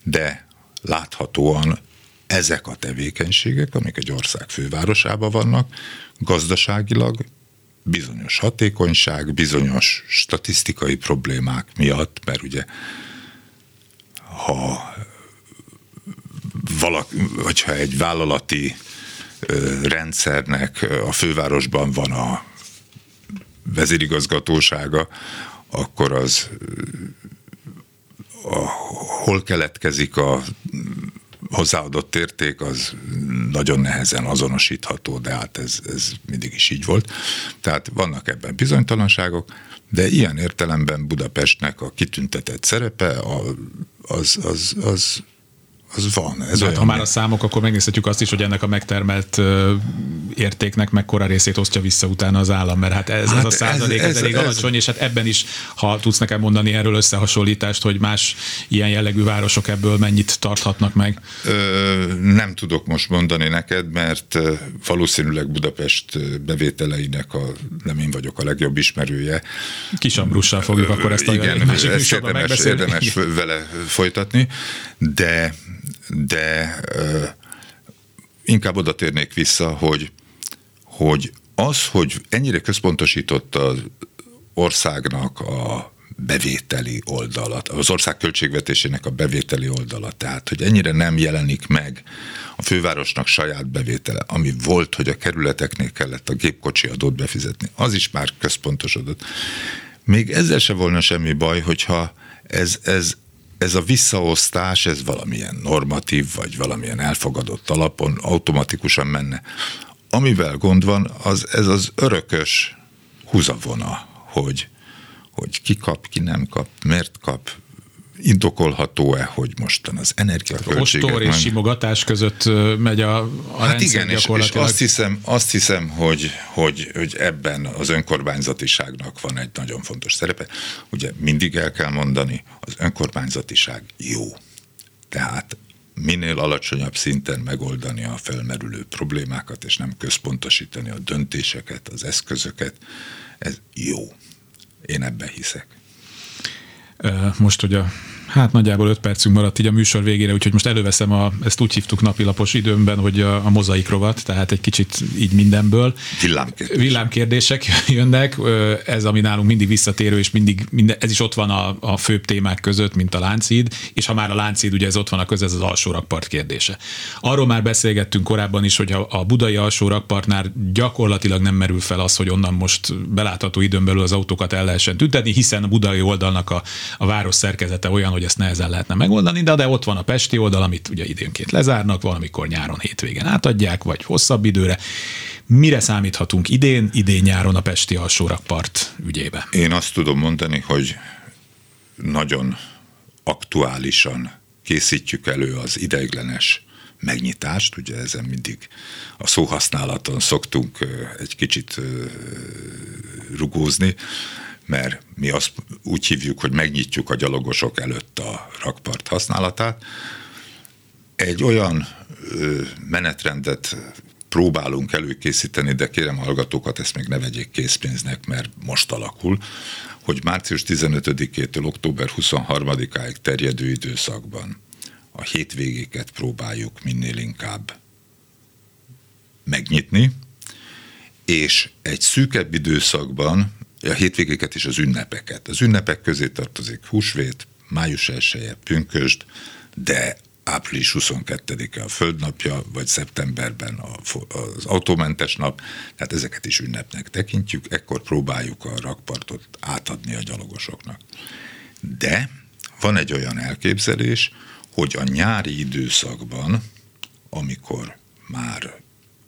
B: de láthatóan ezek a tevékenységek, amik egy ország fővárosában vannak, gazdaságilag bizonyos hatékonyság, bizonyos statisztikai problémák miatt, mert ugye ha valaki, hogyha egy vállalati rendszernek a fővárosban van a vezérigazgatósága, akkor az a, hol keletkezik a hozzáadott érték, az nagyon nehezen azonosítható, de hát ez, ez mindig is így volt. Tehát vannak ebben bizonytalanságok, de ilyen értelemben Budapestnek a kitüntetett szerepe az, az, az, az az van. Ez
A: hát, ha már a számok, akkor megnézhetjük azt is, hogy ennek a megtermelt értéknek mekkora részét osztja vissza utána az állam, mert hát ez, hát ez a százalék, ez, ez, ez elég ez, alacsony, és hát ebben is, ha tudsz nekem mondani erről összehasonlítást, hogy más ilyen jellegű városok ebből mennyit tarthatnak meg?
B: Ö, nem tudok most mondani neked, mert valószínűleg Budapest bevételeinek a, nem én vagyok a legjobb ismerője.
A: Kisabbrussal fogjuk akkor ezt a
B: igen, másik ezt érdemes, érdemes vele folytatni, de de uh, inkább oda térnék vissza, hogy, hogy az, hogy ennyire központosított az országnak a bevételi oldalat, az ország költségvetésének a bevételi oldalat, tehát hogy ennyire nem jelenik meg a fővárosnak saját bevétele, ami volt, hogy a kerületeknél kellett a gépkocsi adót befizetni, az is már központosodott. Még ezzel se volna semmi baj, hogyha ez, ez ez a visszaosztás, ez valamilyen normatív, vagy valamilyen elfogadott alapon automatikusan menne. Amivel gond van, az ez az örökös húzavona, hogy, hogy ki kap, ki nem kap, miért kap, indokolható-e, hogy mostan az energiaköltségek...
A: Ostor és simogatás között megy a, a
B: hát igen, és, és azt hiszem, azt hiszem hogy, hogy, hogy ebben az önkormányzatiságnak van egy nagyon fontos szerepe. Ugye mindig el kell mondani, az önkormányzatiság jó. Tehát minél alacsonyabb szinten megoldani a felmerülő problémákat, és nem központosítani a döntéseket, az eszközöket, ez jó. Én ebben hiszek.
A: Most, hogy a Hát nagyjából 5 percünk maradt így a műsor végére, úgyhogy most előveszem, a, ezt úgy hívtuk napilapos időmben, hogy a, a mozaik rovat, tehát egy kicsit így mindenből.
B: Villámkérdések.
A: Villámkérdések jönnek, ez ami nálunk mindig visszatérő, és mindig, minden, ez is ott van a, a főbb témák között, mint a láncid, és ha már a láncid, ugye ez ott van a köz, ez az alsó rakpart kérdése. Arról már beszélgettünk korábban is, hogy a, a budai alsó rakpartnál gyakorlatilag nem merül fel az, hogy onnan most belátható időn belül az autókat el lehessen tüntetni, hiszen a budai oldalnak a, a város szerkezete olyan, hogy ezt nehezen lehetne megoldani, de, de ott van a pesti oldal, amit ugye időnként lezárnak, valamikor nyáron, hétvégen átadják, vagy hosszabb időre. Mire számíthatunk idén, idén-nyáron a pesti alsórakpart ügyébe?
B: Én azt tudom mondani, hogy nagyon aktuálisan készítjük elő az ideiglenes megnyitást, ugye ezen mindig a szóhasználaton szoktunk egy kicsit rugózni, mert mi azt úgy hívjuk, hogy megnyitjuk a gyalogosok előtt a rakpart használatát. Egy olyan menetrendet próbálunk előkészíteni, de kérem hallgatókat, ezt még ne vegyék készpénznek, mert most alakul, hogy március 15-től október 23-áig terjedő időszakban a hétvégéket próbáljuk minél inkább megnyitni, és egy szűkebb időszakban a hétvégéket és az ünnepeket. Az ünnepek közé tartozik húsvét, május 1 pünkösd, de április 22-e a földnapja, vagy szeptemberben az autómentes nap, tehát ezeket is ünnepnek tekintjük, ekkor próbáljuk a rakpartot átadni a gyalogosoknak. De van egy olyan elképzelés, hogy a nyári időszakban, amikor már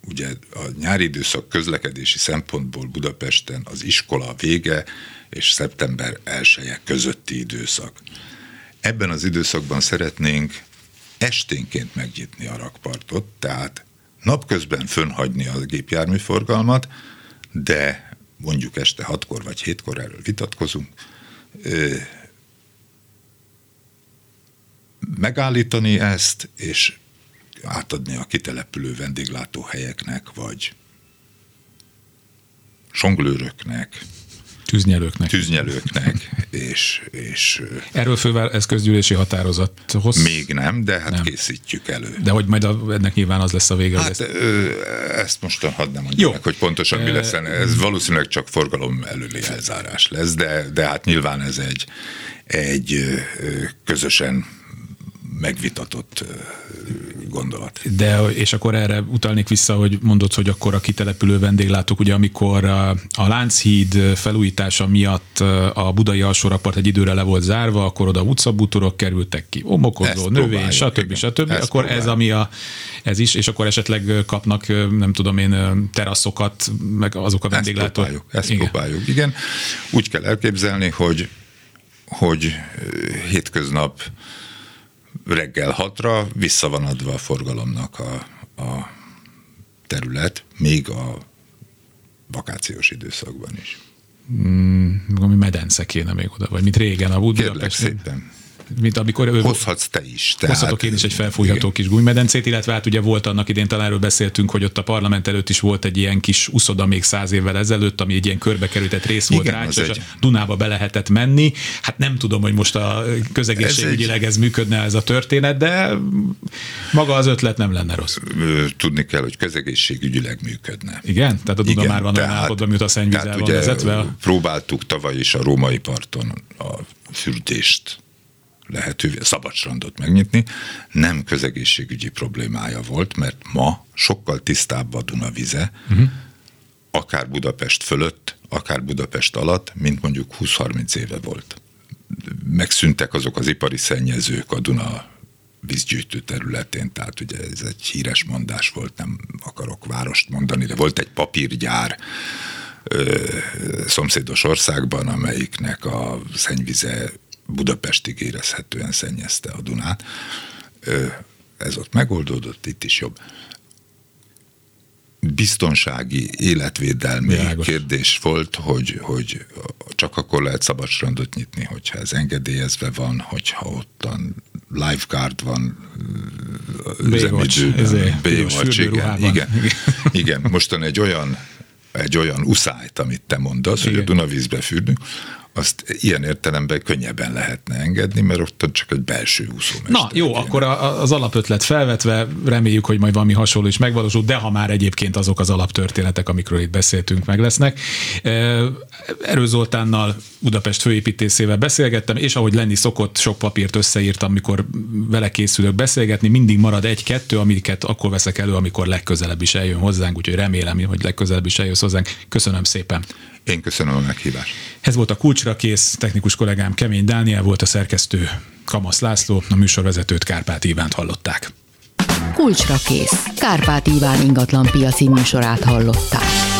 B: ugye a nyári időszak közlekedési szempontból Budapesten az iskola vége és szeptember 1 közötti időszak. Ebben az időszakban szeretnénk esténként megnyitni a rakpartot, tehát napközben fönhagyni a gépjárműforgalmat, de mondjuk este hatkor vagy hétkor erről vitatkozunk, megállítani ezt, és átadni a kitelepülő vendéglátóhelyeknek, vagy songlőröknek,
A: Tűznyelőknek.
B: Tűznyelőknek, és... és
A: Erről fővel ez közgyűlési határozathoz?
B: Még nem, de hát nem. készítjük elő.
A: De hogy majd a, ennek nyilván az lesz a vége?
B: Hát lesz. ezt mostan hadd nem mondjuk meg, hogy pontosan mi lesz. Ez valószínűleg csak forgalom előli elzárás lesz, de, de hát nyilván ez egy, egy közösen megvitatott gondolat.
A: De, és akkor erre utalnék vissza, hogy mondod, hogy akkor a kitelepülő vendéglátók, ugye amikor a, a Lánchíd felújítása miatt a budai alsórapart egy időre le volt zárva, akkor oda utcabútorok kerültek ki, omokozó, növény, stb. stb. Ezt akkor próbáljuk. ez, ami a, ez is, és akkor esetleg kapnak, nem tudom én, teraszokat, meg azok a vendéglátók.
B: Ezt próbáljuk, ezt igen. próbáljuk, igen. Úgy kell elképzelni, hogy hogy hétköznap reggel hatra vissza van adva a forgalomnak a, a terület, még a vakációs időszakban is.
A: Mm, ami medence kéne még oda, vagy mint régen a
B: Budapest. Kérlek szépen
A: mint amikor...
B: Hozhatsz te is.
A: Tehát, hozhatok én is egy felfújható igen. kis gumimedencét, illetve hát ugye volt annak idén, talán erről beszéltünk, hogy ott a parlament előtt is volt egy ilyen kis uszoda még száz évvel ezelőtt, ami egy ilyen körbe kerültett rész volt rá, és egy... a Dunába be lehetett menni. Hát nem tudom, hogy most a közegészségügyileg ez, ez működne ez a történet, de maga az ötlet nem lenne rossz.
B: Tudni kell, hogy közegészségügyileg működne.
A: Igen? Tehát a Duna Igen, már van olyan állapotban, mióta a szennyvízzel van vezetve?
B: Próbáltuk tavaly is a római parton a fürdést lehetővé, szabadstrandot megnyitni, nem közegészségügyi problémája volt, mert ma sokkal tisztább a Duna vize, uh-huh. akár Budapest fölött, akár Budapest alatt, mint mondjuk 20-30 éve volt. Megszűntek azok az ipari szennyezők a Duna vízgyűjtő területén, tehát ugye ez egy híres mondás volt, nem akarok várost mondani, de volt egy papírgyár, ö, szomszédos országban, amelyiknek a szennyvize Budapestig érezhetően szennyezte a Dunát. Ez ott megoldódott, itt is jobb. Biztonsági, életvédelmi Világos. kérdés volt, hogy, hogy csak akkor lehet szabad strandot nyitni, hogyha ez engedélyezve van, hogyha ottan lifeguard van,
A: üzemidőben,
B: Baywatch, igen, igen, igen. Mostan egy olyan egy olyan uszájt, amit te mondasz, Igen. hogy a Dunavízbe fürdünk, azt ilyen értelemben könnyebben lehetne engedni, mert ott csak egy belső úszómester.
A: Na jó, ilyen. akkor az alapötlet felvetve, reméljük, hogy majd valami hasonló is megvalósul, de ha már egyébként azok az alaptörténetek, amikről itt beszéltünk, meg lesznek. Erő Zoltánnal, Budapest főépítészével beszélgettem, és ahogy lenni szokott, sok papírt összeírtam, amikor vele készülök beszélgetni, mindig marad egy-kettő, amiket akkor veszek elő, amikor legközelebb is eljön hozzánk, úgyhogy remélem, hogy legközelebb is eljössz hozzánk. Köszönöm szépen.
B: Én köszönöm a meghívást.
A: Ez volt a kulcsra kész, technikus kollégám Kemény Dániel volt a szerkesztő, Kamasz László, a műsorvezetőt Kárpát Ivánt hallották.
C: Kulcsra kész. Kárpát Iván ingatlan piaci műsorát hallották.